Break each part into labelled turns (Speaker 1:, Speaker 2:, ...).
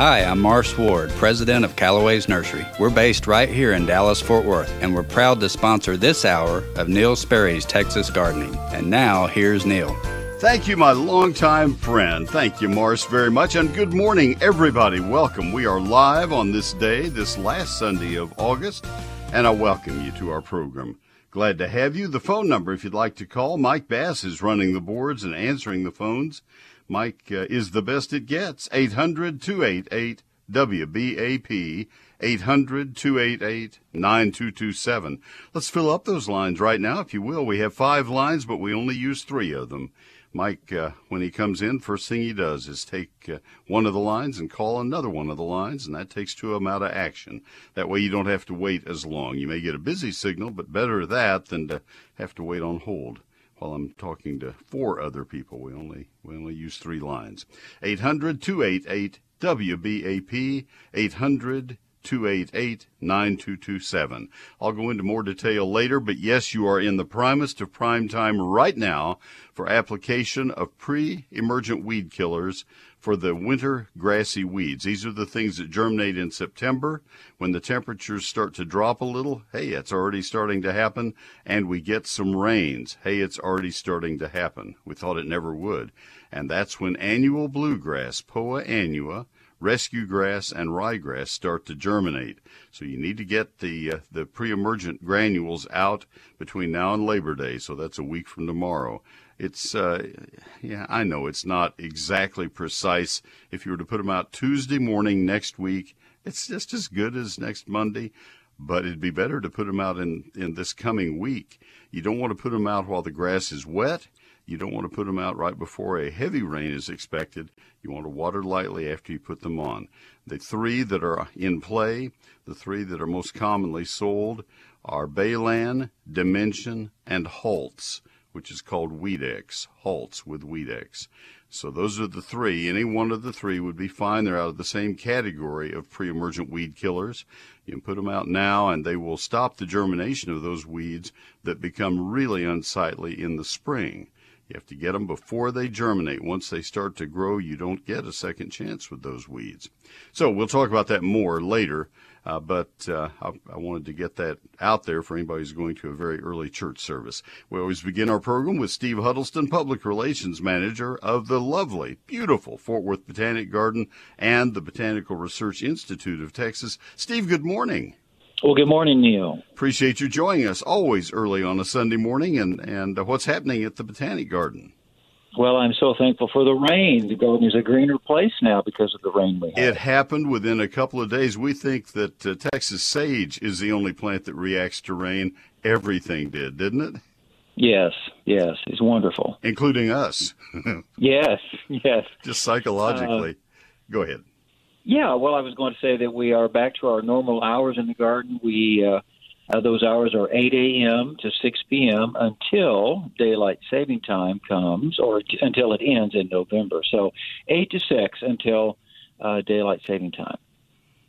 Speaker 1: Hi, I'm Marce Ward, president of Calloway's Nursery. We're based right here in Dallas, Fort Worth, and we're proud to sponsor this hour of Neil Sperry's Texas Gardening. And now, here's Neil.
Speaker 2: Thank you, my longtime friend. Thank you, Morris, very much. And good morning, everybody. Welcome. We are live on this day, this last Sunday of August, and I welcome you to our program. Glad to have you. The phone number, if you'd like to call, Mike Bass is running the boards and answering the phones. Mike uh, is the best it gets. 800 288 WBAP. 800 288 9227. Let's fill up those lines right now, if you will. We have five lines, but we only use three of them. Mike, uh, when he comes in, first thing he does is take uh, one of the lines and call another one of the lines, and that takes two of them out of action. That way you don't have to wait as long. You may get a busy signal, but better that than to have to wait on hold while I'm talking to four other people. We only we only use three lines. 800 288 WBAP 800 288 9227. I'll go into more detail later, but yes, you are in the primest of prime time right now for application of pre emergent weed killers for the winter grassy weeds. These are the things that germinate in September when the temperatures start to drop a little. Hey, it's already starting to happen. And we get some rains. Hey, it's already starting to happen. We thought it never would. And that's when annual bluegrass, Poa annua, rescue grass and ryegrass start to germinate. So you need to get the uh, the pre-emergent granules out between now and Labor Day. So that's a week from tomorrow. It's uh, yeah, I know it's not exactly precise. If you were to put them out Tuesday morning next week, it's just as good as next Monday. But it'd be better to put them out in, in this coming week. You don't want to put them out while the grass is wet you don't want to put them out right before a heavy rain is expected. You want to water lightly after you put them on. The three that are in play, the three that are most commonly sold, are Balan, Dimension, and Halts, which is called Weedex. Halts with Weedex. So those are the three. Any one of the three would be fine. They're out of the same category of pre-emergent weed killers. You can put them out now and they will stop the germination of those weeds that become really unsightly in the spring. You have to get them before they germinate. Once they start to grow, you don't get a second chance with those weeds. So we'll talk about that more later. Uh, but uh, I, I, wanted to get that out there for anybody who's going to a very early church service. We always begin our program with Steve Huddleston, Public Relations Manager of the lovely, beautiful Fort Worth Botanic Garden and the Botanical Research Institute of Texas. Steve, good morning.
Speaker 3: Well, good morning, Neil.
Speaker 2: Appreciate you joining us always early on a Sunday morning. And, and uh, what's happening at the Botanic Garden?
Speaker 3: Well, I'm so thankful for the rain. The garden is a greener place now because of the rain we had.
Speaker 2: It happened within a couple of days. We think that uh, Texas sage is the only plant that reacts to rain. Everything did, didn't it?
Speaker 3: Yes, yes. It's wonderful.
Speaker 2: Including us.
Speaker 3: yes, yes.
Speaker 2: Just psychologically. Uh, Go ahead.
Speaker 3: Yeah, well, I was going to say that we are back to our normal hours in the garden. We uh, uh, those hours are 8 a.m. to 6 p.m. until daylight saving time comes, or t- until it ends in November. So 8 to 6 until uh, daylight saving time.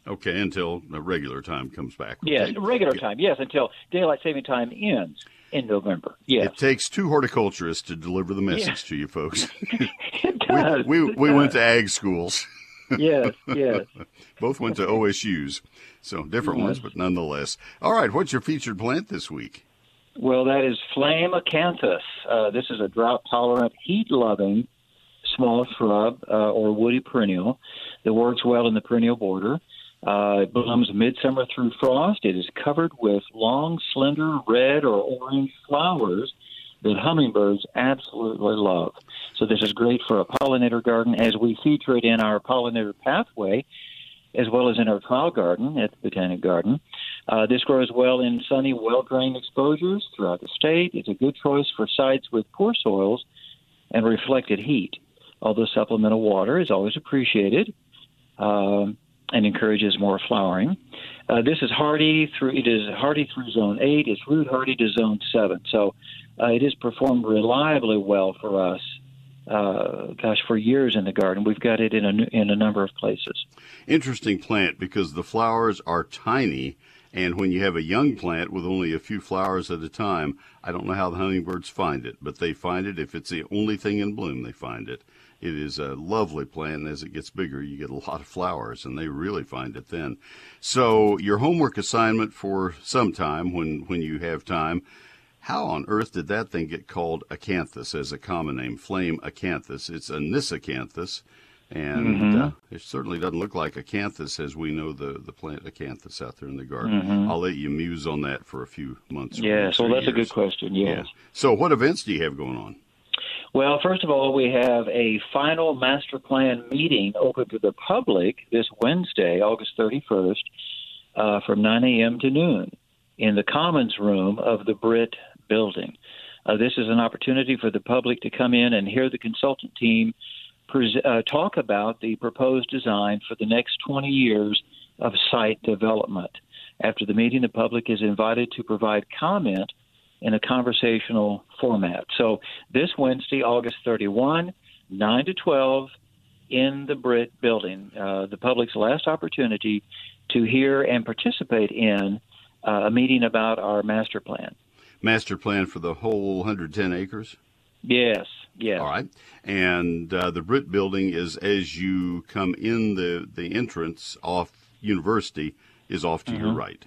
Speaker 2: Okay, until the regular time comes back.
Speaker 3: Okay? Yes, regular time. Yes, until daylight saving time ends in November. Yes.
Speaker 2: It takes two horticulturists to deliver the message yeah. to you folks.
Speaker 3: it does.
Speaker 2: we we, we
Speaker 3: does.
Speaker 2: went to ag schools.
Speaker 3: Yes, yes.
Speaker 2: Both went to OSU's, so different yes. ones, but nonetheless. All right, what's your featured plant this week?
Speaker 3: Well, that is Flame Acanthus. Uh, this is a drought tolerant, heat loving small shrub uh, or woody perennial that works well in the perennial border. Uh, it blooms midsummer through frost. It is covered with long, slender red or orange flowers that hummingbirds absolutely love. So this is great for a pollinator garden as we feature it in our pollinator pathway as well as in our trial garden at the Botanic Garden. Uh, this grows well in sunny, well-drained exposures throughout the state. It's a good choice for sites with poor soils and reflected heat, although supplemental water is always appreciated um, and encourages more flowering. Uh, this is hardy through it is hardy through zone eight. It's root hardy to zone seven. So uh, it has performed reliably well for us. Uh, gosh, for years in the garden, we've got it in a in a number of places.
Speaker 2: Interesting plant because the flowers are tiny And when you have a young plant with only a few flowers at a time, I don't know how the hummingbirds find it, but they find it. If it's the only thing in bloom, they find it. It is a lovely plant, and as it gets bigger, you get a lot of flowers, and they really find it then. So, your homework assignment for some time, when, when you have time, how on earth did that thing get called acanthus as a common name? Flame acanthus. It's Anisacanthus, and
Speaker 3: Mm-hmm.
Speaker 2: uh, it certainly doesn't look like acanthus as we know the, the plant acanthus out there in the garden.
Speaker 3: Mm-hmm.
Speaker 2: I'll let you muse on that for a few months. Yeah,
Speaker 3: so
Speaker 2: weeks
Speaker 3: well,
Speaker 2: or
Speaker 3: that's a good question. Yes.
Speaker 2: So, what events do you have going on?
Speaker 3: Well, first of all, we have a final master plan meeting open to the public this Wednesday, August 31st, uh, from 9 a.m. to noon in the Commons Room of the BRIT Building. Uh, this is an opportunity for the public to come in and hear the consultant team pres- uh, talk about the proposed design for the next 20 years of site development. After the meeting, the public is invited to provide comment in a conversational format. So this Wednesday, August 31, 9 to 12, in the BRIT building, uh, the public's last opportunity to hear and participate in uh, a meeting about our master plan.
Speaker 2: Master plan for the whole 110 acres?
Speaker 3: Yes, yes.
Speaker 2: All right. And uh, the BRIT building is as you come in the, the entrance off University is off to
Speaker 3: Mm-hmm.
Speaker 2: your right,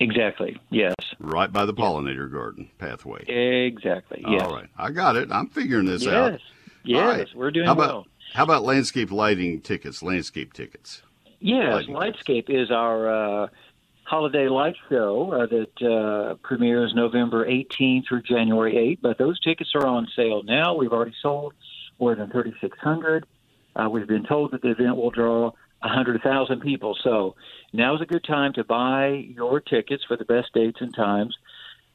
Speaker 3: Exactly. Yes.
Speaker 2: right by the pollinator garden pathway.
Speaker 3: Exactly. Yes.
Speaker 2: All right. I got it. I'm figuring this out.
Speaker 3: Yes. Yes.
Speaker 2: All right.
Speaker 3: We're doing
Speaker 2: How about,
Speaker 3: well.
Speaker 2: How about landscape lighting tickets, landscape tickets?
Speaker 3: Yes,
Speaker 2: Lighting.
Speaker 3: Lightscape is our uh, holiday light show uh, that uh, premieres November 18th through January 8th. But those tickets are on sale now. We've already sold more than 3,600. Uh, we've been told that the event will draw 100,000 people. So now is a good time to buy your tickets for the best dates and times.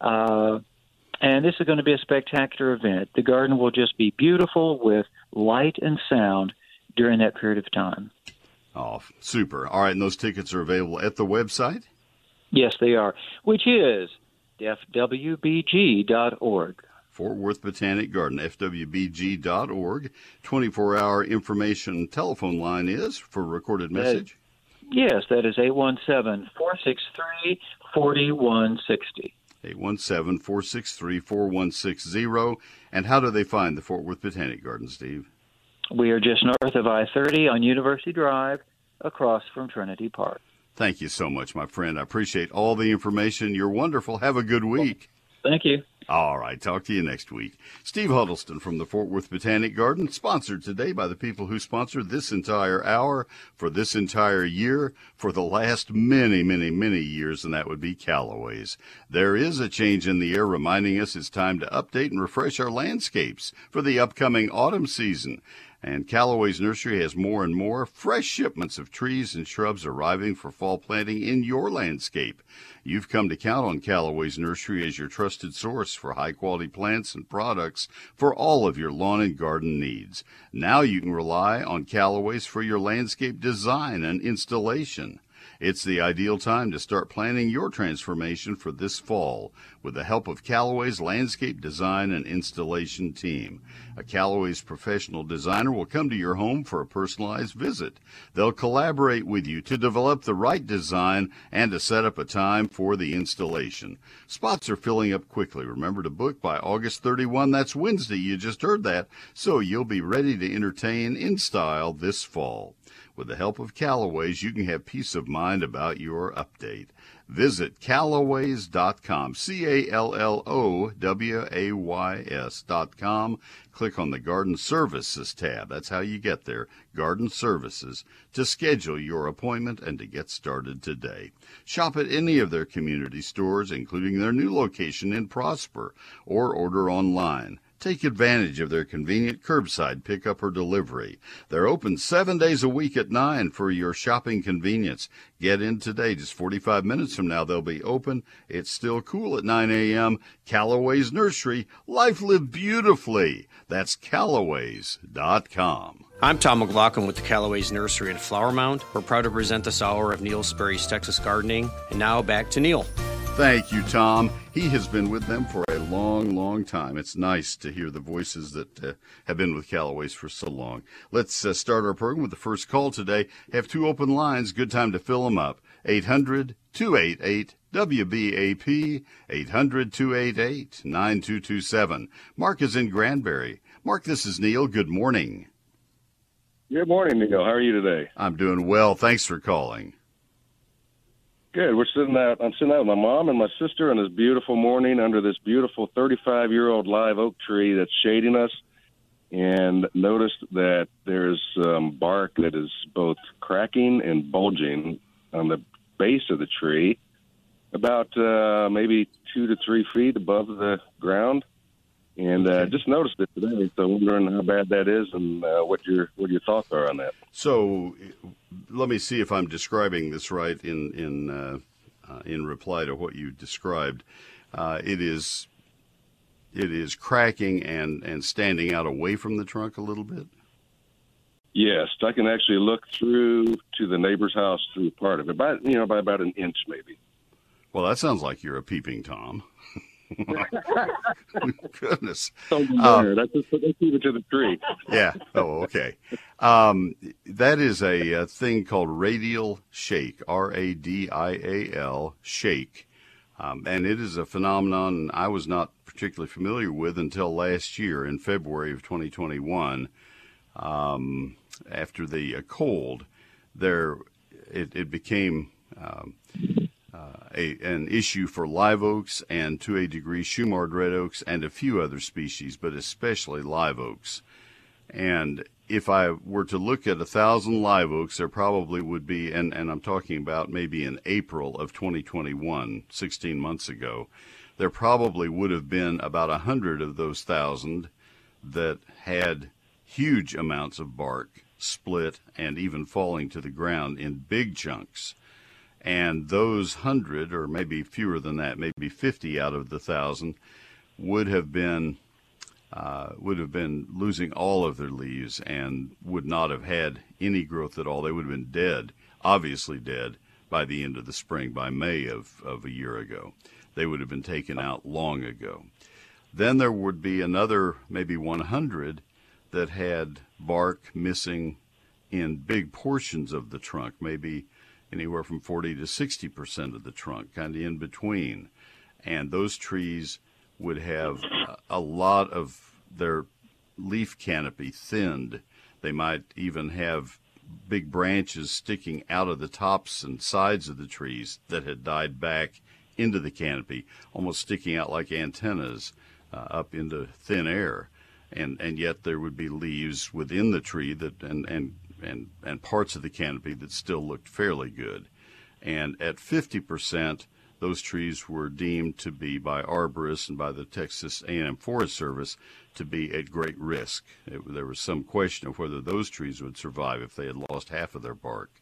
Speaker 3: Uh, and this is going to be a spectacular event. The garden will just be beautiful with light and sound during that period of time.
Speaker 2: Oh, super. All right. And those tickets are available at the website?
Speaker 3: Yes, they are, which is fwbg.org.
Speaker 2: Fort Worth Botanic Garden, fwbg.org. 24 hour information telephone line is for recorded message.
Speaker 3: Yes, that is 817 463 4160.
Speaker 2: 817 463 4160. And how do they find the Fort Worth Botanic Garden, Steve?
Speaker 3: We are just north of I 30 on University Drive, across from Trinity Park.
Speaker 2: Thank you so much, my friend. I appreciate all the information. You're wonderful. Have a good week.
Speaker 3: Thank you.
Speaker 2: All right, talk to you next week. Steve Huddleston from the Fort Worth Botanic Garden, sponsored today by the people who sponsored this entire hour for this entire year for the last many, many, many years, and that would be Calloway's. There is a change in the air reminding us it's time to update and refresh our landscapes for the upcoming autumn season. And Calloway's Nursery has more and more fresh shipments of trees and shrubs arriving for fall planting in your landscape. You've come to count on Calloway's Nursery as your trusted source for high quality plants and products for all of your lawn and garden needs. Now you can rely on Calloway's for your landscape design and installation. It's the ideal time to start planning your transformation for this fall with the help of Calloway's landscape design and installation team. A Calloway's professional designer will come to your home for a personalized visit. They'll collaborate with you to develop the right design and to set up a time for the installation. Spots are filling up quickly. Remember to book by August 31. That's Wednesday. You just heard that. So you'll be ready to entertain in style this fall. With the help of Calloway's, you can have peace of mind about your update. Visit Calloways.com, C A L L O W A Y S.com. Click on the Garden Services tab. That's how you get there, Garden Services, to schedule your appointment and to get started today. Shop at any of their community stores, including their new location in Prosper, or order online. Take advantage of their convenient curbside pickup or delivery. They're open seven days a week at 9 for your shopping convenience. Get in today. Just 45 minutes from now, they'll be open. It's still cool at 9 a.m. Calloway's Nursery. Life lived beautifully. That's Calloways.com.
Speaker 4: I'm Tom McLaughlin with the Calloway's Nursery in Flower Mound. We're proud to present this hour of Neil Sperry's Texas Gardening. And now back to Neil.
Speaker 2: Thank you, Tom. He has been with them for a long, long time. It's nice to hear the voices that uh, have been with Calloway's for so long. Let's uh, start our program with the first call today. Have two open lines. Good time to fill them up. 800 288 WBAP 800 288 9227. Mark is in Granbury. Mark, this is Neil. Good morning.
Speaker 5: Good morning, Neil. How are you today?
Speaker 2: I'm doing well. Thanks for calling.
Speaker 5: Good. We're sitting out. I'm sitting out with my mom and my sister on this beautiful morning under this beautiful 35 year old live oak tree that's shading us, and noticed that there's um, bark that is both cracking and bulging on the base of the tree, about uh, maybe two to three feet above the ground and uh, just noticed it today. So wondering how bad that is and uh, what your what your thoughts are on that.
Speaker 2: So, let me see if I'm describing this right in in uh, uh in reply to what you described. Uh, it is it is cracking and and standing out away from the trunk a little bit.
Speaker 5: Yes, I can actually look through to the neighbor's house through part of it, by you know by about an inch maybe.
Speaker 2: Well, that sounds like you're a peeping tom. Goodness.
Speaker 5: Um, that's just leave it to the tree.
Speaker 2: yeah. Oh, okay. Um, that is a, a, thing called radial shake. R A D I A L shake. Um, and it is a phenomenon I was not particularly familiar with until last year in February of 2021. Um, after the uh, cold, there it, it became um, a, an issue for live oaks and to a degree Shumard red oaks and a few other species, but especially live oaks. And if I were to look at a thousand live oaks, there probably would be, and, and I'm talking about maybe in April of 2021, 16 months ago, there probably would have been about a hundred of those thousand that had huge amounts of bark split and even falling to the ground in big chunks and those hundred, or maybe fewer than that, maybe 50 out of the thousand, would have been uh, would have been losing all of their leaves and would not have had any growth at all. They would have been dead, obviously dead, by the end of the spring, by May of, of a year ago. They would have been taken out long ago. Then there would be another maybe 100 that had bark missing in big portions of the trunk, maybe anywhere from 40 to 60 percent of the trunk, kind of in between. And those trees would have a lot of their leaf canopy thinned. They might even have big branches sticking out of the tops and sides of the trees that had died back into the canopy, almost sticking out like antennas uh, up into thin air. And, and yet there would be leaves within the tree that and, and and, and parts of the canopy that still looked fairly good. And at 50%, those trees were deemed to be by arborists and by the Texas A&M Forest Service to be at great risk. It, there was some question of whether those trees would survive if they had lost half of their bark.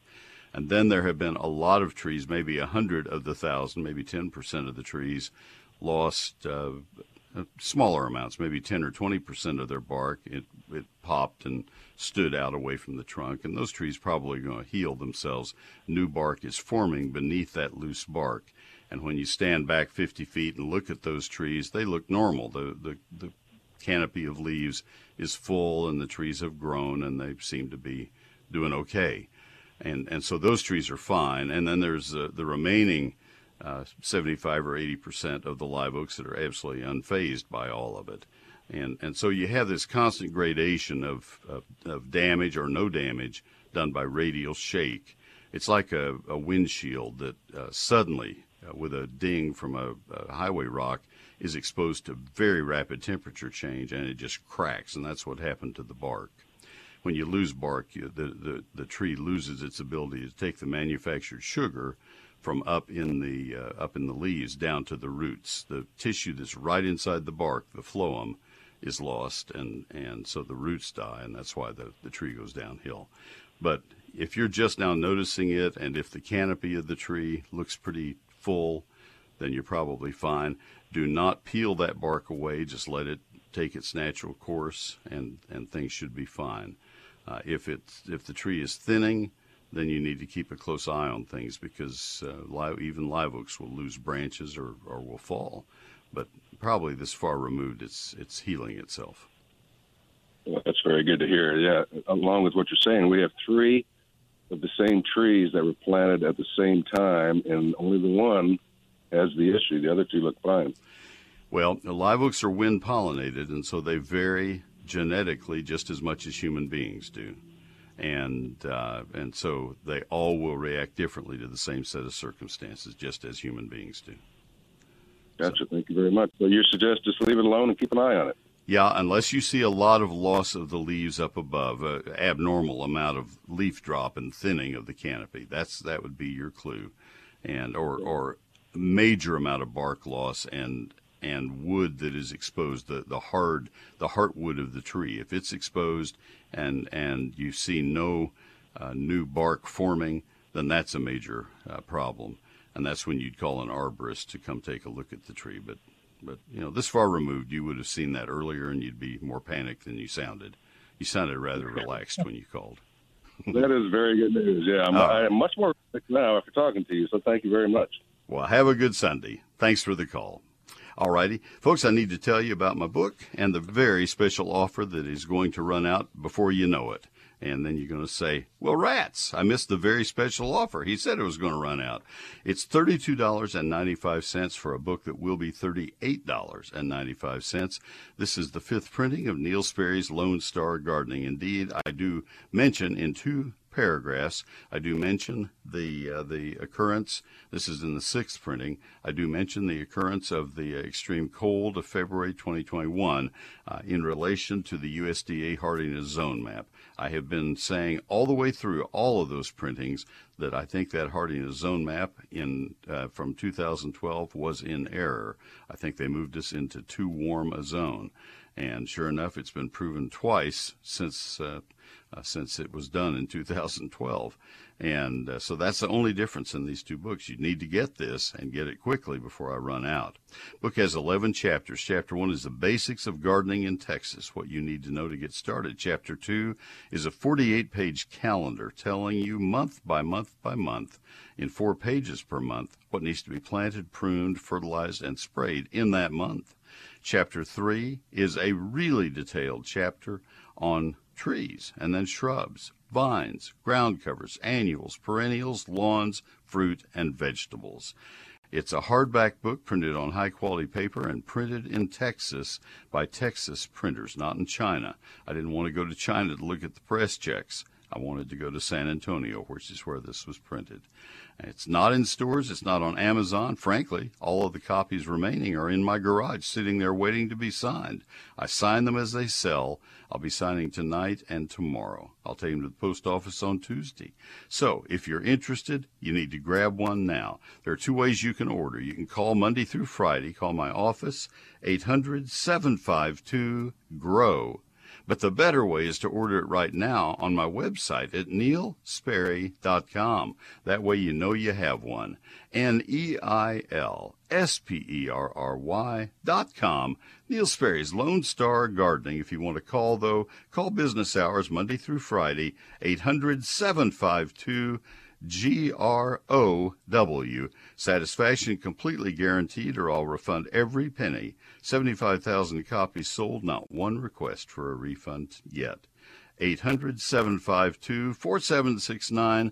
Speaker 2: And then there have been a lot of trees, maybe a hundred of the thousand, maybe 10% of the trees lost uh, smaller amounts, maybe 10 or 20% of their bark. It, it popped and stood out away from the trunk, and those trees probably going to heal themselves. New bark is forming beneath that loose bark. And when you stand back 50 feet and look at those trees, they look normal. The, the, the canopy of leaves is full, and the trees have grown, and they seem to be doing okay. And, and so those trees are fine. And then there's uh, the remaining uh, 75 or 80 percent of the live oaks that are absolutely unfazed by all of it. And, and so you have this constant gradation of, of, of damage or no damage done by radial shake. It's like a, a windshield that uh, suddenly, uh, with a ding from a, a, highway rock, is exposed to very rapid temperature change and it just cracks. And that's what happened to the bark. When you lose bark, you, the, the, the tree loses its ability to take the manufactured sugar from up in the uh, up in the leaves down to the roots. The tissue that's right inside the bark, the phloem, is lost, and and so the roots die, and that's why the the tree goes downhill. But if you're just now noticing it, and if the canopy of the tree looks pretty full, then you're probably fine. Do not peel that bark away. Just let it take its natural course, and and things should be fine. Uh, if it's if the tree is thinning, then you need to keep a close eye on things because uh, live, even live oaks will lose branches or, or will fall. But probably this far removed, it's it's healing itself.
Speaker 5: Well, that's very good to hear. Yeah, along with what you're saying, we have three of the same trees that were planted at the same time, and only the one has the issue. The other two look fine.
Speaker 2: Well, live oaks are wind pollinated, and so they vary genetically just as much as human beings do. And uh, and so they all will react differently to the same set of circumstances, just as human beings do.
Speaker 5: Gotcha. So, Thank you very much. So you suggest just leave it alone and keep an eye on it.
Speaker 2: Yeah, unless you see a lot of loss of the leaves up above, uh, abnormal amount of leaf drop and thinning of the canopy. That's that would be your clue, and or or major amount of bark loss and and wood that is exposed, the, the hard, the heartwood of the tree. If it's exposed and, and you see no uh, new bark forming, then that's a major uh, problem. And that's when you'd call an arborist to come take a look at the tree. But, but, you know, this far removed, you would have seen that earlier and you'd be more panicked than you sounded. You sounded rather relaxed when you called.
Speaker 5: that is very good news. Yeah, I'm, oh. I'm much more relaxed now after talking to you. So thank you very much.
Speaker 2: Well, have a good Sunday. Thanks for the call. Alrighty, folks, I need to tell you about my book and the very special offer that is going to run out before you know it. And then you're going to say, well, rats, I missed the very special offer. He said it was going to run out. It's $32.95 for a book that will be $38.95. This is the fifth printing of Neil Sperry's Lone Star Gardening. Indeed, I do mention in two paragraphs. I do mention the uh, the occurrence. This is in the sixth printing. I do mention the occurrence of the extreme cold of February 2021 uh, in relation to the USDA hardiness zone map. I have been saying all the way through all of those printings that I think that hardiness zone map in uh, from 2012 was in error. I think they moved us into too warm a zone. And sure enough, it's been proven twice since uh, uh, since it was done in 2012. And uh, so that's the only difference in these two books. You need to get this and get it quickly before I run out. Book has 11 chapters. Chapter 1 is the basics of gardening in Texas, what you need to know to get started. Chapter 2 is a 48-page calendar telling you month by month by month in 4 pages per month what needs to be planted, pruned, fertilized and sprayed in that month. Chapter 3 is a really detailed chapter on trees, and then shrubs, vines, ground covers, annuals, perennials, lawns, fruit, and vegetables. It's a hardback book printed on high quality paper and printed in Texas by Texas printers, not in China. I didn't want to go to China to look at the press checks. I wanted to go to San Antonio, which is where this was printed. It's not in stores. It's not on Amazon. Frankly, all of the copies remaining are in my garage, sitting there waiting to be signed. I sign them as they sell. I'll be signing tonight and tomorrow. I'll take them to the post office on Tuesday. So, if you're interested, you need to grab one now. There are two ways you can order. You can call Monday through Friday. Call my office, 800 752 GROW. But the better way is to order it right now on my website at neilsperry.com. That way you know you have one. N E I L S P E R R Y dot com. Neil Sperry's Lone Star Gardening. If you want to call, though, call business hours Monday through Friday, 800 752 G R O W. Satisfaction completely guaranteed, or I'll refund every penny. 75,000 copies sold, not one request for a refund yet. 800 752 4769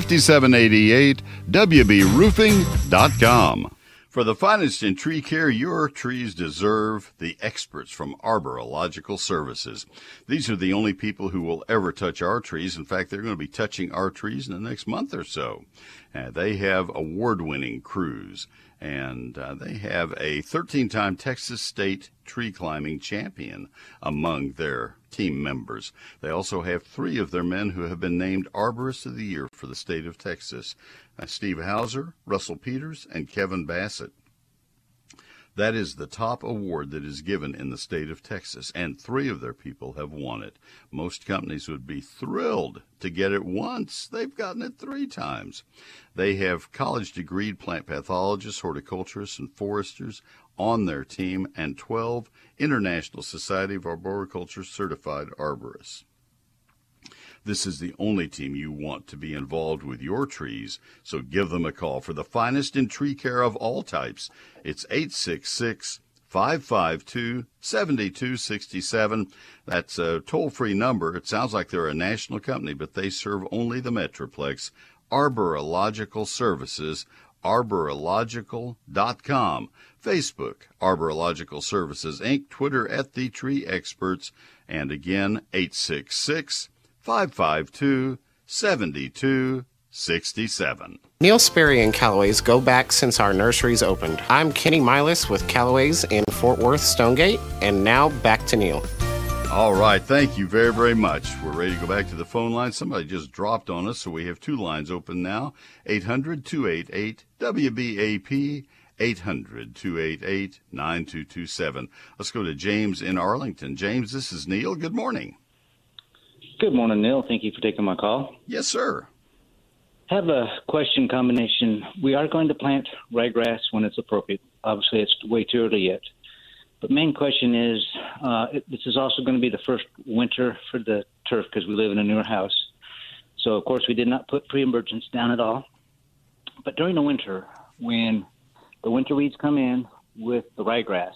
Speaker 2: 5788, WBRoofing.com. For the finest in tree care, your trees deserve the experts from Arborilogical Services. These are the only people who will ever touch our trees. In fact, they're going to be touching our trees in the next month or so. Uh, they have award winning crews and uh, they have a 13 time Texas State tree climbing champion among their team members. They also have three of their men who have been named Arborists of the Year for the state of Texas uh, Steve Hauser, Russell Peters, and Kevin Bassett. That is the top award that is given in the state of Texas, and three of their people have won it. Most companies would be thrilled to get it once. They've gotten it three times. They have college degreed plant pathologists, horticulturists, and foresters on their team, and 12 International Society of Arboriculture certified arborists. This is the only team you want to be involved with your trees, so give them a call for the finest in tree care of all types. It's 866 552 7267. That's a toll free number. It sounds like they're a national company, but they serve only the Metroplex. Arborilogical Services, arborilogical.com. Facebook, Arborilogical Services Inc., Twitter at The Tree Experts, and again, 866 552 7267.
Speaker 6: Neil Sperry and Calloway's go back since our nurseries opened. I'm Kenny Milas with Calloway's in Fort Worth, Stonegate, and now back to Neil.
Speaker 2: All right, thank you very, very much. We're ready to go back to the phone line. Somebody just dropped on us, so we have two lines open now 800 288 WBAP. 800 288 9227. Let's go to James in Arlington. James, this is Neil. Good morning.
Speaker 7: Good morning, Neil. Thank you for taking my call.
Speaker 2: Yes, sir.
Speaker 7: Have a question combination. We are going to plant ryegrass when it's appropriate. Obviously, it's way too early yet. But main question is, uh, it, this is also going to be the first winter for the turf because we live in a newer house. So, of course, we did not put pre-emergence down at all. But during the winter, when the winter weeds come in with the ryegrass,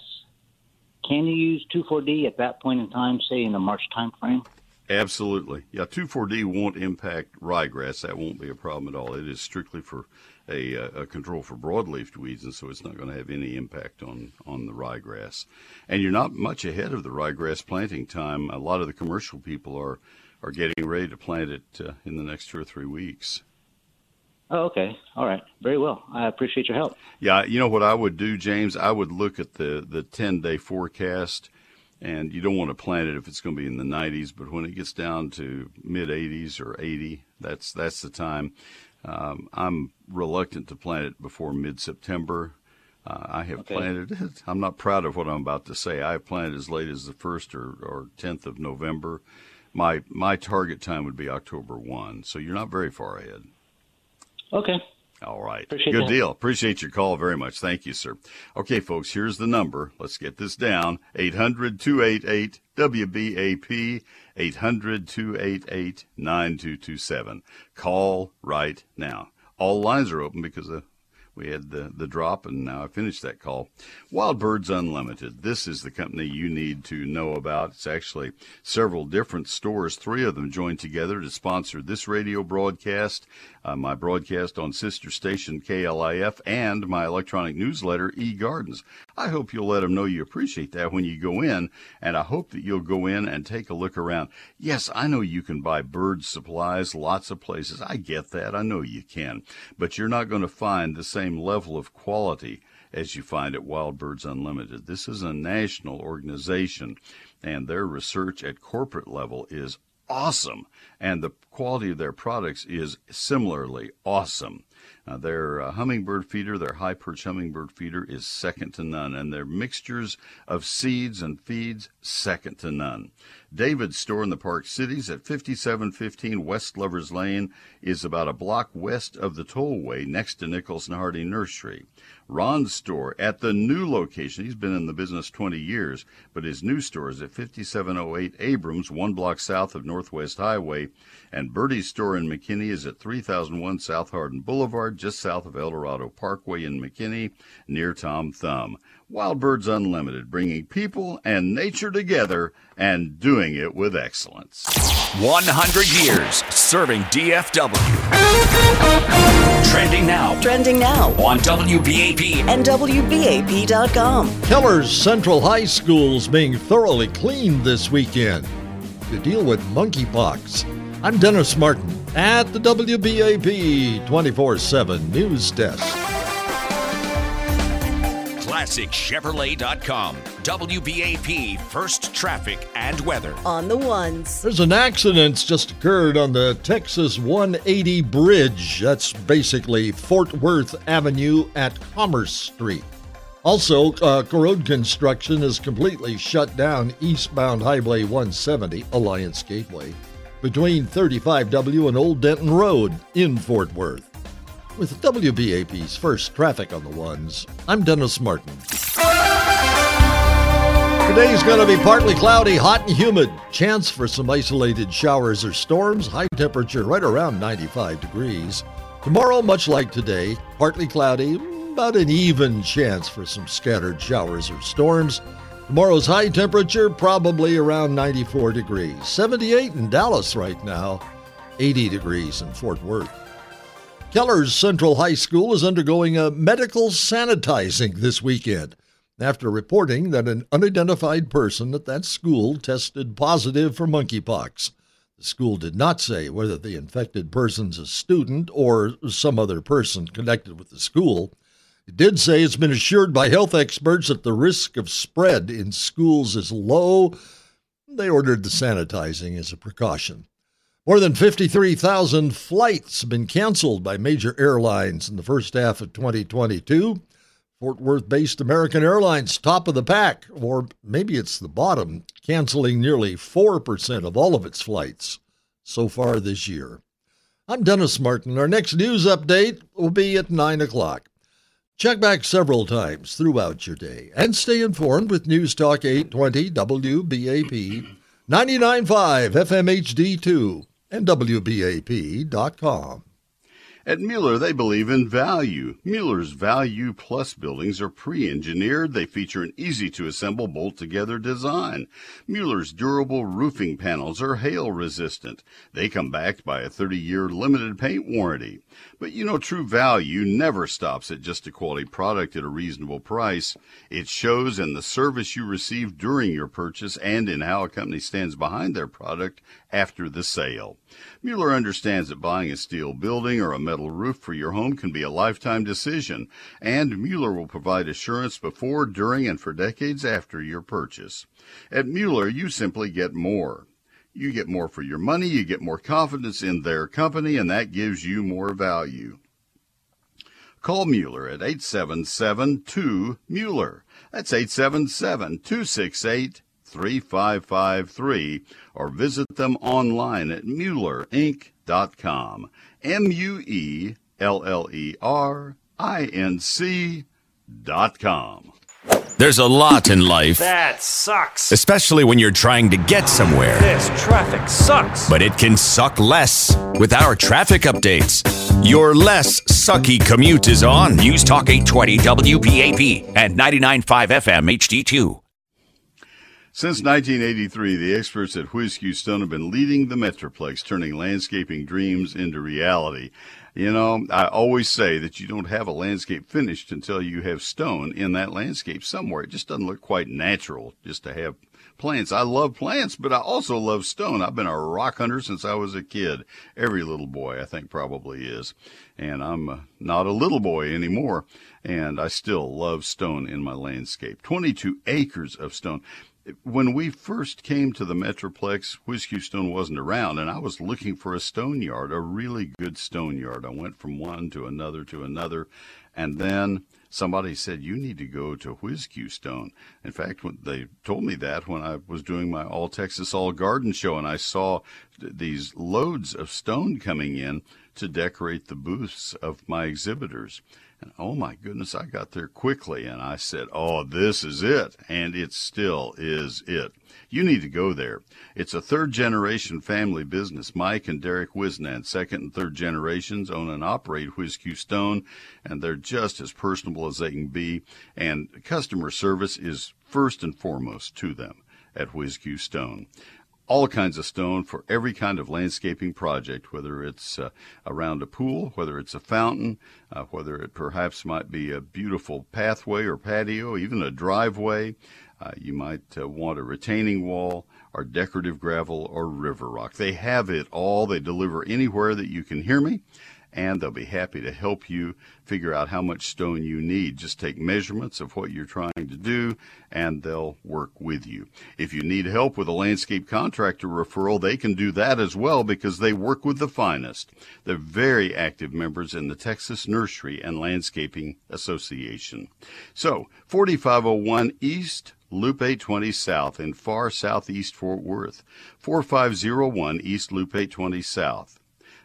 Speaker 7: can you use 2,4-D at that point in time, say in the March time frame?
Speaker 2: Absolutely. Yeah, 2,4-D won't impact ryegrass. That won't be a problem at all. It is strictly for a, a control for broadleaf weeds, and so it's not going to have any impact on, on the ryegrass. And you're not much ahead of the ryegrass planting time. A lot of the commercial people are, are getting ready to plant it uh, in the next two or three weeks.
Speaker 7: Oh, okay. All right. Very well. I appreciate your help.
Speaker 2: Yeah, you know what I would do, James? I would look at the, the 10 day forecast and you don't want to plant it if it's going to be in the 90s. But when it gets down to mid 80s or 80, that's that's the time. Um, I'm reluctant to plant it before mid September. Uh, I have okay. planted it. I'm not proud of what I'm about to say. I have planted as late as the first or, or 10th of November. My my target time would be October 1. So you're not very far ahead.
Speaker 7: Okay.
Speaker 2: All right.
Speaker 7: Appreciate
Speaker 2: Good
Speaker 7: that.
Speaker 2: deal. Appreciate your call very much. Thank you, sir. Okay, folks, here's the number. Let's get this down 800 288 WBAP, 800 288 9227. Call right now. All lines are open because the we had the, the drop, and now I finished that call. Wild Birds Unlimited. This is the company you need to know about. It's actually several different stores. Three of them joined together to sponsor this radio broadcast, uh, my broadcast on sister station KLIF, and my electronic newsletter, E Gardens. I hope you'll let them know you appreciate that when you go in, and I hope that you'll go in and take a look around. Yes, I know you can buy bird supplies lots of places. I get that. I know you can. But you're not going to find the same level of quality as you find at Wild Birds Unlimited. This is a national organization, and their research at corporate level is awesome, and the quality of their products is similarly awesome. Their uh, hummingbird feeder, their high perch hummingbird feeder, is second to none, and their mixtures of seeds and feeds, second to none. David's store in the Park Cities at 5715 West Lovers Lane is about a block west of the tollway next to Nicholson-Hardie Nursery. Ron's store at the new location, he's been in the business 20 years, but his new store is at 5708 Abrams, one block south of Northwest Highway. And Bertie's store in McKinney is at 3001 South Hardin Boulevard, just south of El Dorado Parkway in McKinney, near Tom Thumb. Wild Birds Unlimited, bringing people and nature together and doing it with excellence.
Speaker 8: 100 years serving DFW. Trending now.
Speaker 9: Trending now
Speaker 8: on WBAP
Speaker 9: and WBAP.com.
Speaker 10: Kellers Central High School's being thoroughly cleaned this weekend to deal with monkeypox. I'm Dennis Martin at the WBAP 24 7 News Desk.
Speaker 8: ClassicChevrolet.com. WBAP First Traffic and Weather.
Speaker 9: On the ones.
Speaker 10: There's an accident just occurred on the Texas 180 bridge. That's basically Fort Worth Avenue at Commerce Street. Also, uh, road construction is completely shut down eastbound Highway 170, Alliance Gateway, between 35W and Old Denton Road in Fort Worth. With WBAP's first traffic on the ones, I'm Dennis Martin. Today's going to be partly cloudy, hot and humid. Chance for some isolated showers or storms. High temperature right around 95 degrees. Tomorrow, much like today, partly cloudy, about an even chance for some scattered showers or storms. Tomorrow's high temperature probably around 94 degrees. 78 in Dallas right now, 80 degrees in Fort Worth. Keller's Central High School is undergoing a medical sanitizing this weekend after reporting that an unidentified person at that school tested positive for monkeypox. The school did not say whether the infected person's a student or some other person connected with the school. It did say it's been assured by health experts that the risk of spread in schools is low. They ordered the sanitizing as a precaution. More than 53,000 flights have been canceled by major airlines in the first half of 2022. Fort Worth based American Airlines, top of the pack, or maybe it's the bottom, canceling nearly 4% of all of its flights so far this year. I'm Dennis Martin. Our next news update will be at 9 o'clock. Check back several times throughout your day and stay informed with News Talk 820 WBAP 99.5 FMHD2 and WBAP.com.
Speaker 2: At Mueller, they believe in value. Mueller's Value Plus buildings are pre engineered. They feature an easy to assemble, bolt together design. Mueller's durable roofing panels are hail resistant. They come backed by a 30 year limited paint warranty. But you know, true value never stops at just a quality product at a reasonable price. It shows in the service you receive during your purchase and in how a company stands behind their product after the sale. Mueller understands that buying a steel building or a metal roof for your home can be a lifetime decision, and Mueller will provide assurance before, during, and for decades after your purchase. At Mueller, you simply get more. You get more for your money, you get more confidence in their company, and that gives you more value. Call Mueller at 877 2 Mueller. That's 877 268 3553 or visit them online at MuellerInc.com. M U E L L E R I N C dot com.
Speaker 8: There's a lot in life.
Speaker 11: That sucks.
Speaker 8: Especially when you're trying to get somewhere.
Speaker 11: This traffic sucks.
Speaker 8: But it can suck less with our traffic updates. Your less sucky commute is on News Talk 820 WBAP and 99.5 FM HD2.
Speaker 2: Since 1983, the experts at Whiz Stone have been leading the Metroplex, turning landscaping dreams into reality. You know, I always say that you don't have a landscape finished until you have stone in that landscape somewhere. It just doesn't look quite natural just to have plants. I love plants, but I also love stone. I've been a rock hunter since I was a kid. Every little boy, I think, probably is. And I'm uh, not a little boy anymore. And I still love stone in my landscape. 22 acres of stone when we first came to the Metroplex, Whiz-Q Stone wasn't around, and I was looking for a stone yard, a really good stone yard. I went from one to another to another, and then somebody said, You need to go to Whiz-Q Stone. In fact, they told me that when I was doing my All Texas All Garden show, and I saw these loads of stone coming in to decorate the booths of my exhibitors. And oh my goodness, I got there quickly and I said, Oh, this is it. And it still is it. You need to go there. It's a third generation family business. Mike and Derek Whisenant, second and third generations, own and operate Whiz-Q Stone, and they're just as personable as they can be. And customer service is first and foremost to them at Whiz-Q Stone all kinds of stone for every kind of landscaping project, whether it's uh, around a pool, whether it's a fountain, uh, whether it perhaps might be a beautiful pathway or patio, even a driveway. Uh, you might uh, want a retaining wall or decorative gravel or river rock. They have it all. They deliver anywhere that you can hear me. And they'll be happy to help you figure out how much stone you need. Just take measurements of what you're trying to do, and they'll work with you. If you need help with a landscape contractor referral, they can do that as well because they work with the finest. They're very active members in the Texas Nursery and Landscaping Association. So, 4501 East Loop 820 South in far southeast Fort Worth. 4501 East Loop 820 South.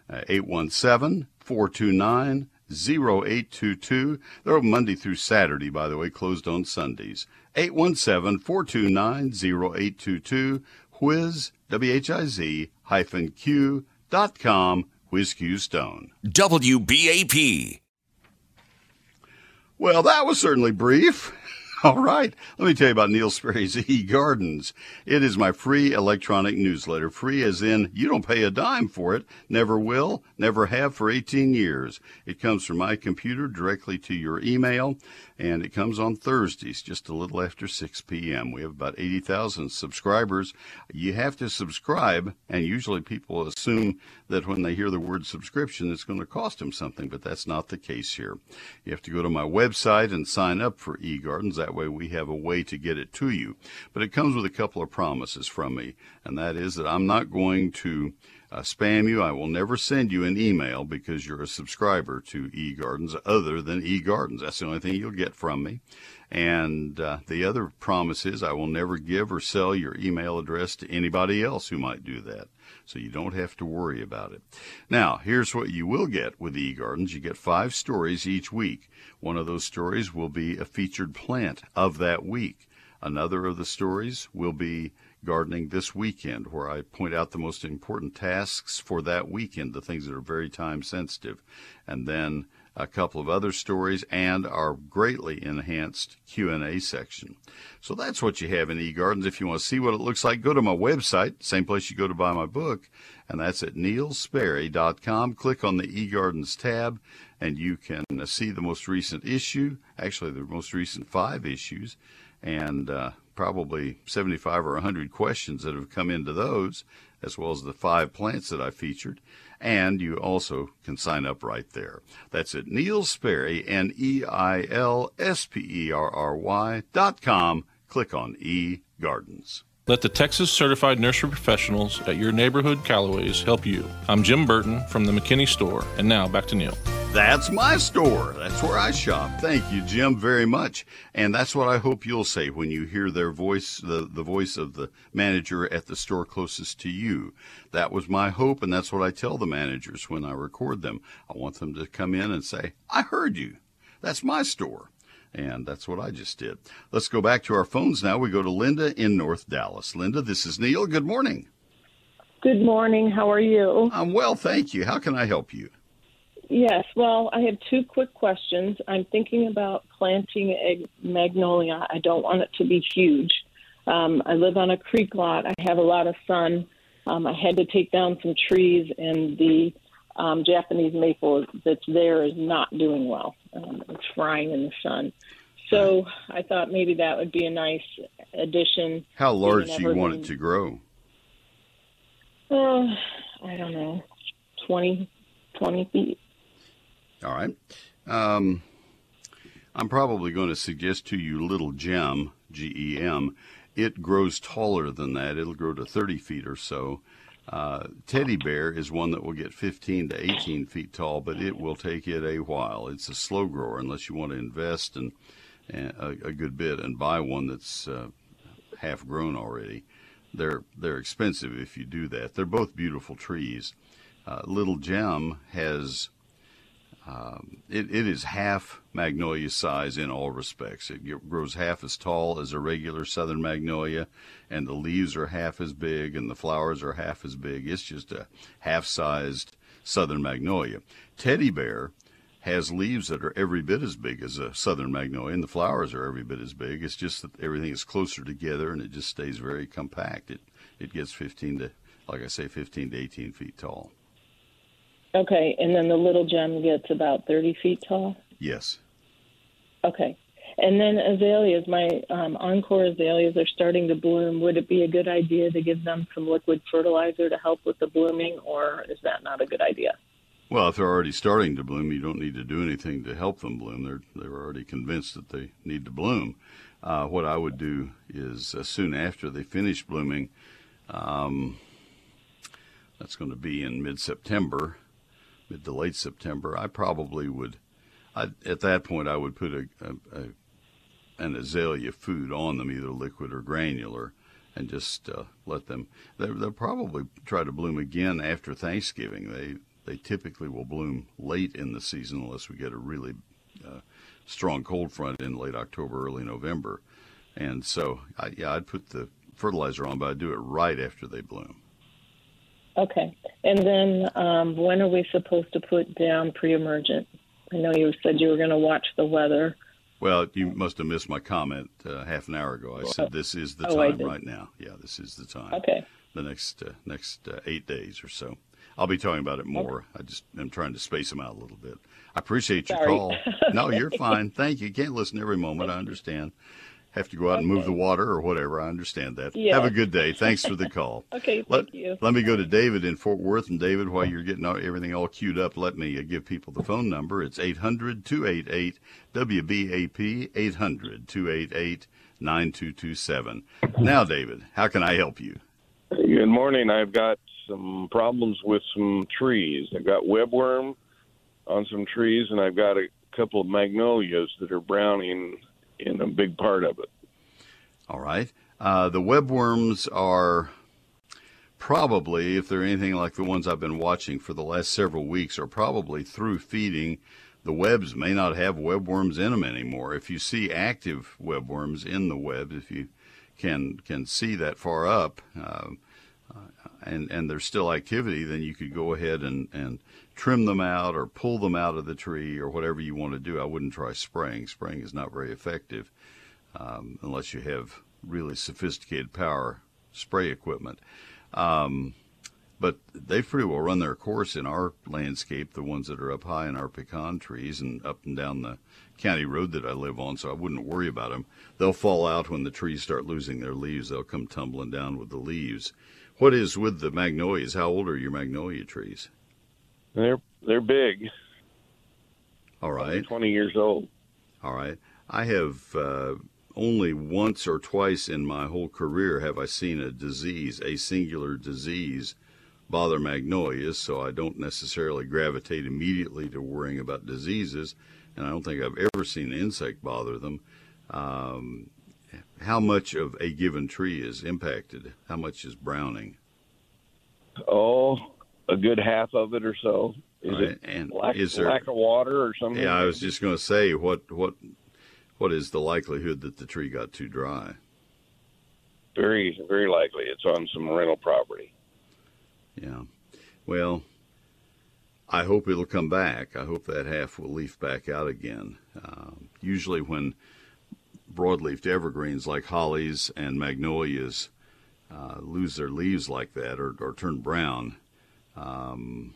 Speaker 2: Uh, 817 429 0822. They're open Monday through Saturday, by the way, closed on Sundays. 817 429 0822. Whiz, W H I Z hyphen Q dot com, Whiz Q Stone.
Speaker 8: WBAP.
Speaker 2: Well, that was certainly brief. All right. Let me tell you about Neil Sperry's E Gardens. It is my free electronic newsletter. Free as in you don't pay a dime for it. Never will, never have for 18 years. It comes from my computer directly to your email and it comes on Thursdays, just a little after 6 p.m. We have about 80,000 subscribers. You have to subscribe, and usually people assume that when they hear the word subscription, it's going to cost them something, but that's not the case here. You have to go to my website and sign up for eGardens. That way we have a way to get it to you. But it comes with a couple of promises from me, and that is that I'm not going to uh, spam you. I will never send you an email because you're a subscriber to eGardens other than eGardens. That's the only thing you'll get from me. And uh, the other promise is I will never give or sell your email address to anybody else who might do that. So you don't have to worry about it. Now, here's what you will get with eGardens. You get five stories each week. One of those stories will be a featured plant of that week. Another of the stories will be gardening this weekend, where I point out the most important tasks for that weekend, the things that are very time sensitive, and then a couple of other stories and our greatly enhanced Q&A section. So that's what you have in eGardens. If you want to see what it looks like, go to my website, same place you go to buy my book, and that's at neilsperry.com. Click on the eGardens tab and you can see the most recent issue, actually the most recent five issues, and uh, probably 75 or 100 questions that have come into those, as well as the five plants that I featured. And you also can sign up right there. That's at Neil Sperry, N E I L S P E R R Y dot com. Click on E Gardens.
Speaker 12: Let the Texas Certified Nursery Professionals at your neighborhood Calloway's help you. I'm Jim Burton from the McKinney Store, and now back to Neil.
Speaker 2: That's my store. That's where I shop. Thank you, Jim, very much. And that's what I hope you'll say when you hear their voice, the, the voice of the manager at the store closest to you. That was my hope, and that's what I tell the managers when I record them. I want them to come in and say, I heard you. That's my store. And that's what I just did. Let's go back to our phones now. We go to Linda in North Dallas. Linda, this is Neil. Good morning.
Speaker 13: Good morning. How are you?
Speaker 2: I'm well, thank you. How can I help you?
Speaker 13: Yes, well, I have two quick questions. I'm thinking about planting a magnolia. I don't want it to be huge. Um, I live on a creek lot. I have a lot of sun. Um, I had to take down some trees, and the um, Japanese maple that's there is not doing well. Um, it's frying in the sun. So I thought maybe that would be a nice addition.
Speaker 2: How large do you want it to grow?
Speaker 13: Uh, I don't know, 20, 20 feet.
Speaker 2: All right. Um, I'm probably going to suggest to you Little Gem, G E M. It grows taller than that. It'll grow to 30 feet or so. Uh, teddy bear is one that will get 15 to 18 feet tall, but it will take it a while. It's a slow grower unless you want to invest in, in a, a, good bit and buy one that's uh, half grown already. They're they're expensive if you do that. They're both beautiful trees. Uh, Little Gem has um, it, it is half magnolia size in all respects. It grows half as tall as a regular southern magnolia, and the leaves are half as big, and the flowers are half as big. It's just a half sized southern magnolia. Teddy bear has leaves that are every bit as big as a southern magnolia, and the flowers are every bit as big. It's just that everything is closer together, and it just stays very compact. It, it gets 15 to, like I say, 15 to 18 feet tall.
Speaker 13: Okay, and then the little gem gets about 30 feet tall?
Speaker 2: Yes.
Speaker 13: Okay. And then azaleas, my um, encore azaleas are starting to bloom. Would it be a good idea to give them some liquid fertilizer to help with the blooming, or is that not a good idea?
Speaker 2: Well, if they're already starting to bloom, you don't need to do anything to help them bloom. They're they're already convinced that they need to bloom. Uh, what I would do is uh, soon after they finish blooming, um, that's going to be in mid-September, mid to late September. I probably would, I, at that point, I would put a, a, a an azalea food on them, either liquid or granular, and just uh, let them. They'll probably try to bloom again after Thanksgiving. They they typically will bloom late in the season unless we get a really uh, strong cold front in late October, early November. And so, I, yeah, I'd put the fertilizer on, but I'd do it right after they bloom.
Speaker 13: Okay. And then um, when are we supposed to put down pre-emergent? I know you said you were going to watch the weather.
Speaker 2: Well, you must have missed my comment uh, half an hour ago. I said this is the
Speaker 13: Oh,
Speaker 2: time right now. Yeah, this is the time.
Speaker 13: Okay.
Speaker 2: The next uh, next uh, eight days or so. I'll be talking about it more. I just am trying to space them out a little bit. I appreciate your
Speaker 13: Sorry.
Speaker 2: call. no, you're fine. Thank you. Can't listen every moment. I understand. Have to go out and move the water or whatever. I understand that.
Speaker 13: Yeah.
Speaker 2: Have a good day. Thanks for the call.
Speaker 13: Okay, thank
Speaker 2: let,
Speaker 13: you.
Speaker 2: Let me go to David in Fort Worth. And David, while you're getting all, everything all queued up, let me uh, give people the phone number. It's 800 288 WBAP, 800 288 9227. Now, David, how can I help you?
Speaker 5: Good morning. I've got some problems with some trees. I've got webworm on some trees, and I've got a couple of magnolias that are browning in a big part of it.
Speaker 2: All right. Uh, the webworms are probably, if they're anything like the ones I've been watching for the last several weeks, are probably through feeding. The webs may not have webworms in them anymore. If you see active webworms in the web, if you can can see that far up, uh, uh, and and there's still activity, then you could go ahead and and trim them out or pull them out of the tree or whatever you want to do. I wouldn't try spraying. Spraying is not very effective um, unless you have really sophisticated power spray equipment. Um, but they pretty well run their course in our landscape, the ones that are up high in our pecan trees and up and down the county road that I live on, so I wouldn't worry about them. They'll fall out when the trees start losing their leaves. They'll come tumbling down with the leaves. What is with the magnolias? How old are your magnolia trees?
Speaker 5: They're they're big.
Speaker 2: All right.
Speaker 5: Twenty years old.
Speaker 2: All right. I have uh, only once or twice in my whole career have I seen a disease, a singular disease, bother magnolias. So I don't necessarily gravitate immediately to worrying about diseases, and I don't think I've ever seen an insect bother them. Um, how much of a given tree is impacted? How much is browning?
Speaker 5: Oh, a good half of it or so. Is
Speaker 2: Right,
Speaker 5: it
Speaker 2: and
Speaker 5: lack,
Speaker 2: is there-
Speaker 5: lack of water or something?
Speaker 2: Yeah, I was just going to say what what what is the likelihood that the tree got too dry?
Speaker 5: very very likely it's on some rental property.
Speaker 2: Yeah. Well, I hope it'll come back. I hope that half will leaf back out again. Um, usually, when broadleafed evergreens like hollies and magnolias uh, lose their leaves like that or, or turn brown, um,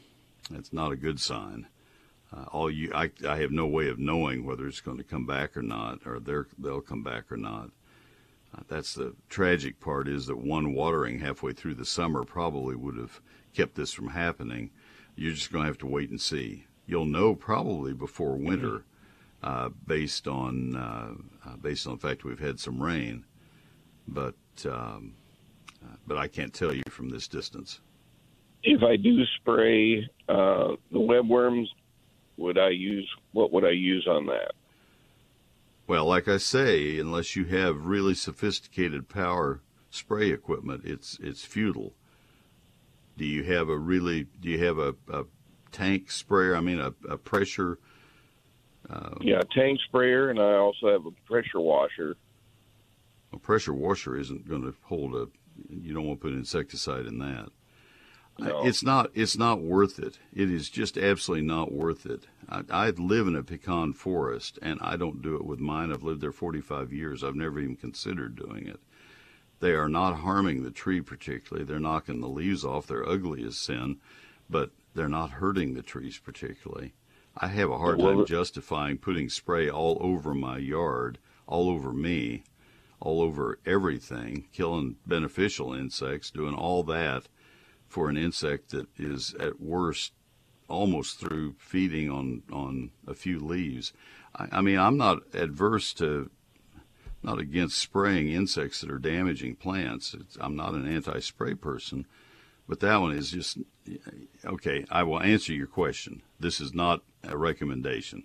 Speaker 2: it's not a good sign. Uh, all you, I, I have no way of knowing whether it's going to come back or not, or they're, they'll come back or not. Uh, that's the tragic part is that one watering halfway through the summer probably would have kept this from happening. You're just going to have to wait and see. You'll know probably before winter, uh, based on uh, uh, based on the fact we've had some rain, but um, uh, but I can't tell you from this distance.
Speaker 5: If I do spray uh, the webworms, would I use what would I use on that?
Speaker 2: Well, like I say, unless you have really sophisticated power spray equipment, it's it's futile. Do you have a really? Do you have a, a tank sprayer? I mean, a, a pressure. Uh,
Speaker 5: Yeah, a tank sprayer, and I also have a pressure washer.
Speaker 2: A pressure washer isn't going to hold a. You don't want to put insecticide in that.
Speaker 5: No.
Speaker 2: It's not. It's not worth it. It is just absolutely not worth it. I, I live in a pecan forest, and I don't do it with mine. I've lived there 45 years. I've never even considered doing it. They are not harming the tree particularly. They're knocking the leaves off. They're ugly as sin, but they're not hurting the trees particularly. I have a hard
Speaker 5: Well,
Speaker 2: time justifying putting spray all over my yard, all over me, all over everything, killing beneficial insects, doing all that for an insect that is at worst almost through feeding on on a few leaves. I, I mean, I'm not adverse to, not against spraying insects that are damaging plants. It's, I'm not an anti-spray person, but that one is just okay. I will answer your question. This is not a recommendation.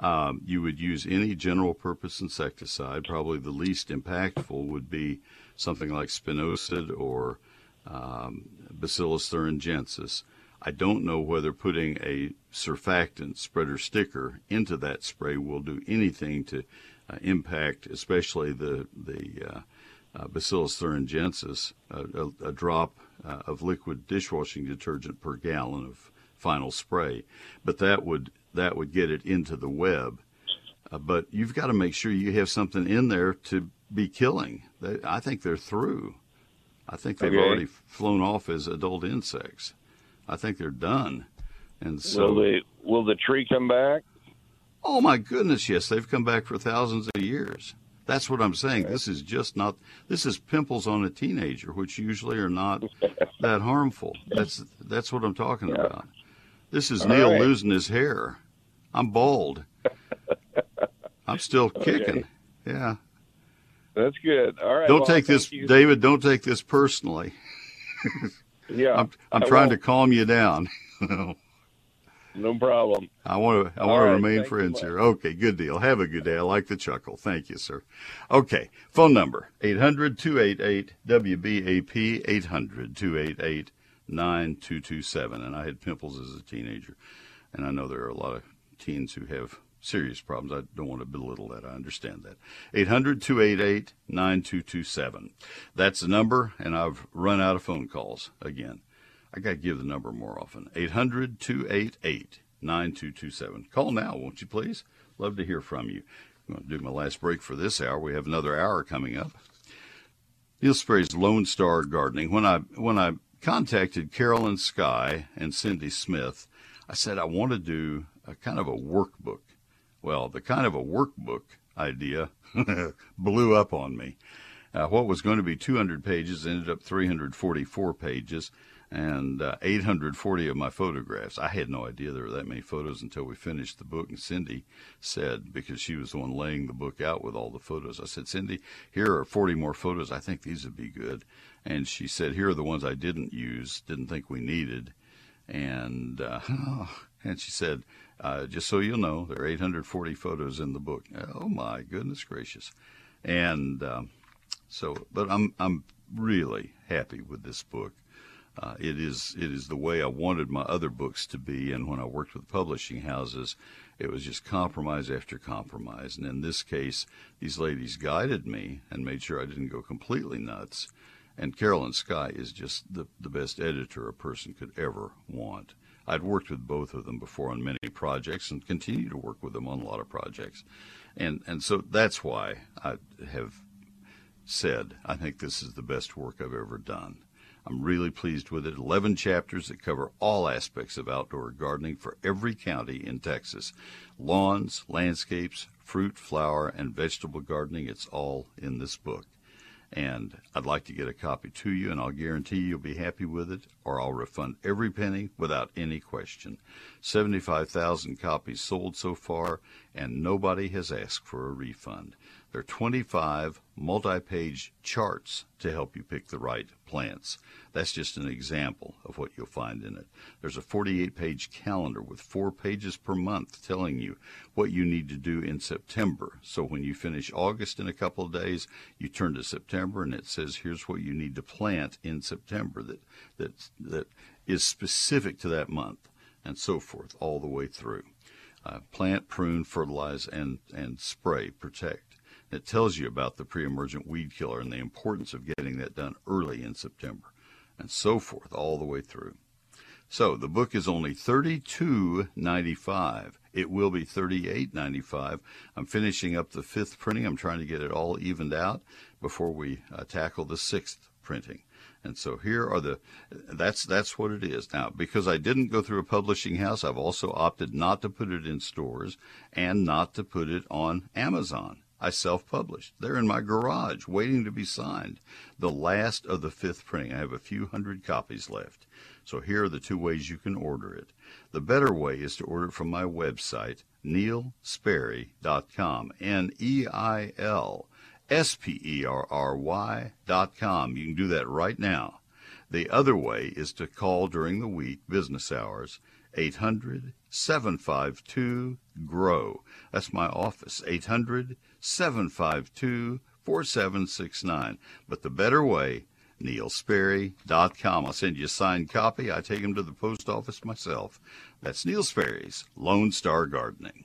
Speaker 2: Um, you would use any general purpose insecticide. Probably the least impactful would be something like spinosad or um, Bacillus thuringiensis. I don't know whether putting a surfactant spreader sticker into that spray will do anything to uh, impact, especially the the uh, uh, Bacillus thuringiensis, a, a, drop uh, of liquid dishwashing detergent per gallon of final spray, but that would that would get it into the web. Uh, but you've got to make sure you have something in there to be killing. They, I think they're through. I think they've okay. already flown off as adult insects. I think they're done. And so,
Speaker 14: will, they, will the tree come back?
Speaker 2: Oh my goodness, yes, they've come back for thousands of years. That's what I'm saying. This is just not. This is pimples on a teenager, which usually are not that harmful. That's that's what I'm talking yeah. about. This is All Neil right. losing his hair. I'm bald. I'm still kicking. Okay. Yeah.
Speaker 14: That's good. All right.
Speaker 2: Don't well, take this, you. David. Don't take this personally.
Speaker 14: yeah.
Speaker 2: I'm, I'm trying won't. to calm you down.
Speaker 14: no problem.
Speaker 2: I want to. I want right, to remain friends here. Okay. Good deal. Have a good day. I like the chuckle. Thank you, sir. Okay. Phone number 800-288 WBAP 800-288 9227. And I had pimples as a teenager, and I know there are a lot of teens who have serious problems. I don't want to belittle that. I understand that. 800 288 9227. That's the number, and I've run out of phone calls again. I got to give the number more often. 800 288 9227. Call now, won't you please? Love to hear from you. I'm going to do my last break for this hour. We have another hour coming up. Neil Sperry's Lone Star Gardening. When I when I contacted Carolyn Sky and Cindy Smith, I said I want to do a kind of a workbook well, the kind of a workbook idea blew up on me. Uh, what was going to be 200 pages ended up 344 pages and uh, 840 of my photographs. I had no idea there were that many photos until we finished the book. And Cindy said, because she was the one laying the book out with all the photos, I said, Cindy, here are 40 more photos. I think these would be good. And she said, here are the ones I didn't use, didn't think we needed. And uh, and she said, uh, just so you'll know, there are 840 photos in the book. Oh my goodness gracious! And um, so, but I'm I'm really happy with this book. Uh, it is it is the way I wanted my other books to be, and when I worked with publishing houses, it was just compromise after compromise. And in this case, these ladies guided me and made sure I didn't go completely nuts. And Carolyn Sky is just the, the best editor a person could ever want. I'd worked with both of them before on many projects and continue to work with them on a lot of projects. And, and so that's why I have said I think this is the best work I've ever done. I'm really pleased with it. 11 chapters that cover all aspects of outdoor gardening for every county in Texas lawns, landscapes, fruit, flower, and vegetable gardening. It's all in this book. And I'd like to get a copy to you, and I'll guarantee you'll be happy with it, or I'll refund every penny without any question. 75,000 copies sold so far, and nobody has asked for a refund. There are 25 multi page charts to help you pick the right plants. That's just an example of what you'll find in it. There's a 48 page calendar with four pages per month telling you what you need to do in September. So when you finish August in a couple of days, you turn to September and it says, here's what you need to plant in September that, that, that is specific to that month, and so forth, all the way through. Uh, plant, prune, fertilize, and, and spray, protect. It tells you about the pre-emergent weed killer and the importance of getting that done early in September, and so forth all the way through. So the book is only $32.95. It will be $38.95. I'm finishing up the fifth printing. I'm trying to get it all evened out before we uh, tackle the sixth printing. And so here are the that's that's what it is. Now, because I didn't go through a publishing house, I've also opted not to put it in stores and not to put it on Amazon I self published. They're in my garage waiting to be signed. The last of the fifth printing. I have a few hundred copies left. So here are the two ways you can order it. The better way is to order it from my website, neilsperry.com. N E I L S P E R R Y dot com. You can do that right now. The other way is to call during the week, business hours, 800 752 GROW. That's my office, 800 752 4769. But the better way, neilsperry.com. I'll send you a signed copy. I take them to the post office myself. That's Neil Sperry's Lone Star Gardening.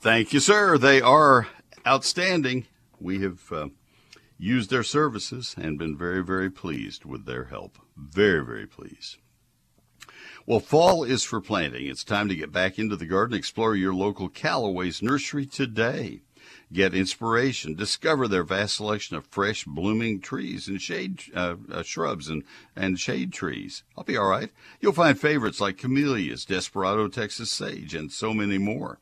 Speaker 2: Thank you, sir. They are outstanding. We have uh, used their services and been very, very pleased with their help. Very, very pleased. Well, fall is for planting. It's time to get back into the garden. Explore your local Calloway's nursery today. Get inspiration. Discover their vast selection of fresh, blooming trees and shade uh, uh, shrubs and, and shade trees. I'll be all right. You'll find favorites like camellias, desperado Texas sage, and so many more.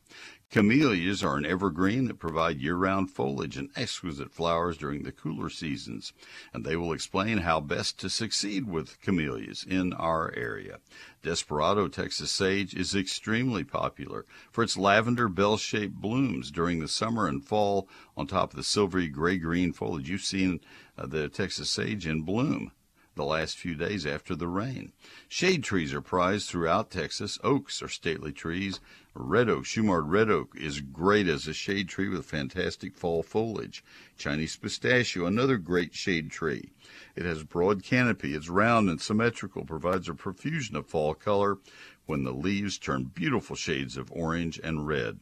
Speaker 2: Camellias are an evergreen that provide year-round foliage and exquisite flowers during the cooler seasons, and they will explain how best to succeed with camellias in our area. Desperado Texas sage is extremely popular for its lavender bell-shaped blooms during the summer and fall on top of the silvery gray-green foliage. You've seen uh, the Texas sage in bloom the last few days after the rain. Shade trees are prized throughout Texas. Oaks are stately trees. Red oak, Shumard red oak, is great as a shade tree with fantastic fall foliage. Chinese pistachio, another great shade tree. It has broad canopy, it's round and symmetrical, provides a profusion of fall color when the leaves turn beautiful shades of orange and red.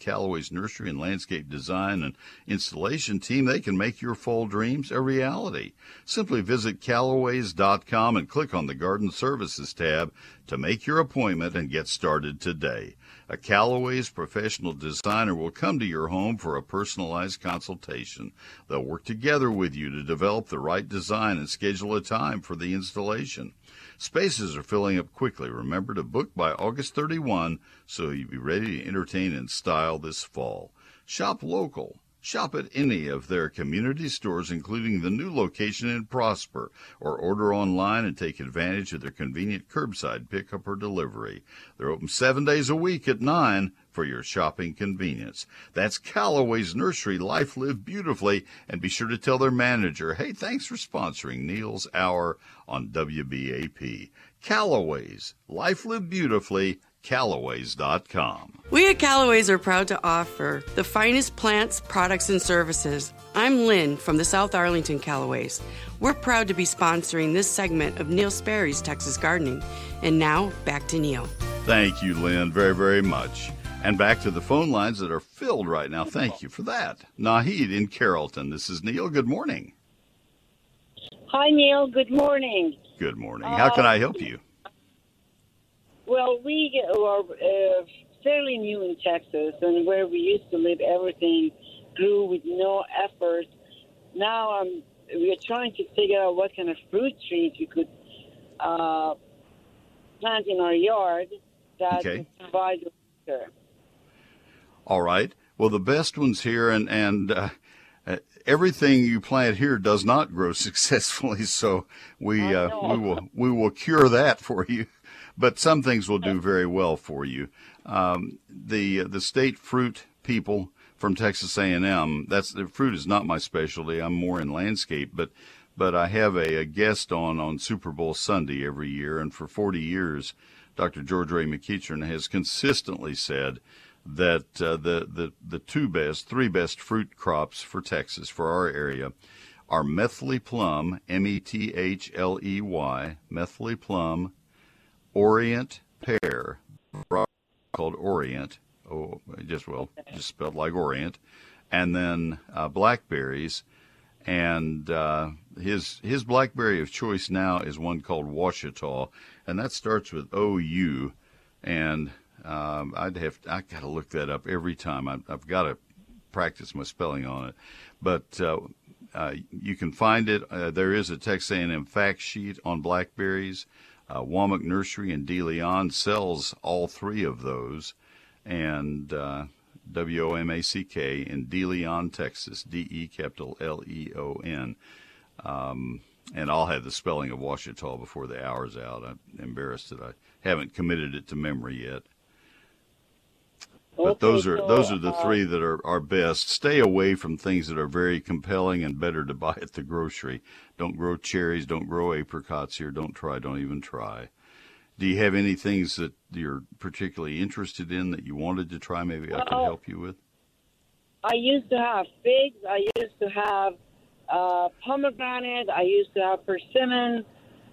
Speaker 2: Calloway's nursery and landscape design and installation team, they can make your fall dreams a reality. Simply visit calloways.com and click on the Garden Services tab to make your appointment and get started today. A Calloway's professional designer will come to your home for a personalized consultation. They'll work together with you to develop the right design and schedule a time for the installation. Spaces are filling up quickly. Remember to book by August 31 so you'll be ready to entertain in style this fall. Shop local. Shop at any of their community stores, including the new location in Prosper, or order online and take advantage of their convenient curbside pickup or delivery. They're open seven days a week at 9 for your shopping convenience. That's Calloway's Nursery Life Lived Beautifully, and be sure to tell their manager, hey, thanks for sponsoring Neil's Hour on WBAP. Calloway's Life Lived Beautifully, Calloways.com.
Speaker 15: We at Calloway's are proud to offer the finest plants, products, and services. I'm Lynn from the South Arlington Calloway's. We're proud to be sponsoring this segment of Neil Sperry's Texas Gardening. And now, back to Neil.
Speaker 2: Thank you, Lynn, very, very much. And back to the phone lines that are filled right now. Thank you for that. Nahid in Carrollton. This is Neil. Good morning.
Speaker 16: Hi, Neil. Good morning.
Speaker 2: Good morning. How can I help you?
Speaker 16: Well, we are uh, fairly new in Texas, and where we used to live, everything grew with no effort. Now we are trying to figure out what kind of fruit trees we could uh, plant in our yard that
Speaker 2: Okay.
Speaker 16: the winter.
Speaker 2: All right. Well, the best ones here, and and uh, uh, everything you plant here does not grow successfully. So we uh, we will we will cure that for you. But some things will do very well for you. Um, the the state fruit people from Texas A&M. That's the fruit is not my specialty. I'm more in landscape, but but I have a, a guest on on Super Bowl Sunday every year, and for 40 years, Dr. George Ray McEachern has consistently said that uh, the the the two best, three best fruit crops for Texas for our area are Methley plum, M E T H L E Y, Methley plum, Orient pear called Orient. Oh, just well, just spelled like Orient, and then uh, blackberries, and uh, his his blackberry of choice now is one called Ouachita, and that starts with O U, and um, I'd have I got to look that up every time. I, I've got to practice my spelling on it, but uh, uh, you can find it. Uh, there is a Texas A&M fact sheet on blackberries. Uh, Womack Nursery in De Leon sells all three of those, and uh, W O M A C K in De Leon, Texas, D E capital L E O N. Um, and I'll have the spelling of Ouachita before the hour's out. I'm embarrassed that I haven't committed it to memory yet. But those are those are the three that are, are best. Stay away from things that are very compelling and better to buy at the grocery. Don't grow cherries. Don't grow apricots here. Don't try. Don't even try. Do you have any things that you're particularly interested in that you wanted to try? Maybe I could help you with.
Speaker 16: I used to have figs. I used to have uh, pomegranate. I used to have persimmon.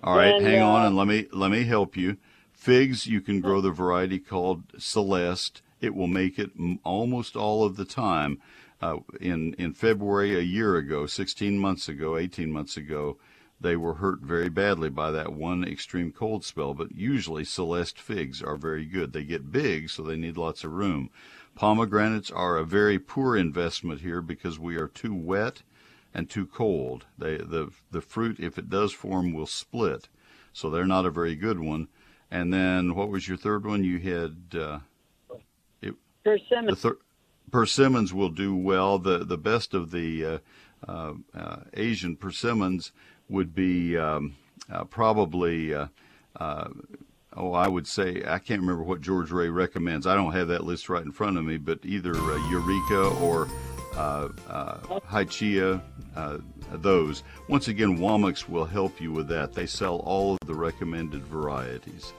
Speaker 2: All right,
Speaker 16: and,
Speaker 2: hang on,
Speaker 16: uh,
Speaker 2: and let me let me help you. Figs, you can grow the variety called Celeste. It will make it almost all of the time. Uh, in in February a year ago, 16 months ago, 18 months ago, they were hurt very badly by that one extreme cold spell. But usually, Celeste figs are very good. They get big, so they need lots of room. Pomegranates are a very poor investment here because we are too wet and too cold. They, the the fruit, if it does form, will split, so they're not a very good one. And then what was your third one? You had uh, it,
Speaker 16: Persimmon.
Speaker 2: the thir- persimmons will do well. The the best of the uh, uh, uh, Asian persimmons would be um, uh, probably. Uh, uh, Oh, I would say I can't remember what George Ray recommends. I don't have that list right in front of me, but either uh, Eureka or uh, uh, Hachiya, uh, those. Once again, Womack's will help you with that. They sell all of the recommended varieties.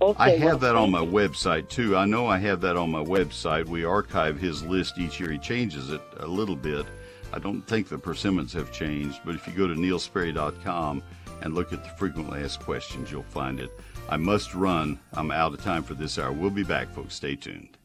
Speaker 2: I have
Speaker 16: well,
Speaker 2: that on my website too. I know I have that on my website. We archive his list each year. He changes it a little bit. I don't think the persimmons have changed, but if you go to neilsperry.com and look at the frequently asked questions, you'll find it. I must run. I'm out of time for this hour. We'll be back, folks. Stay tuned.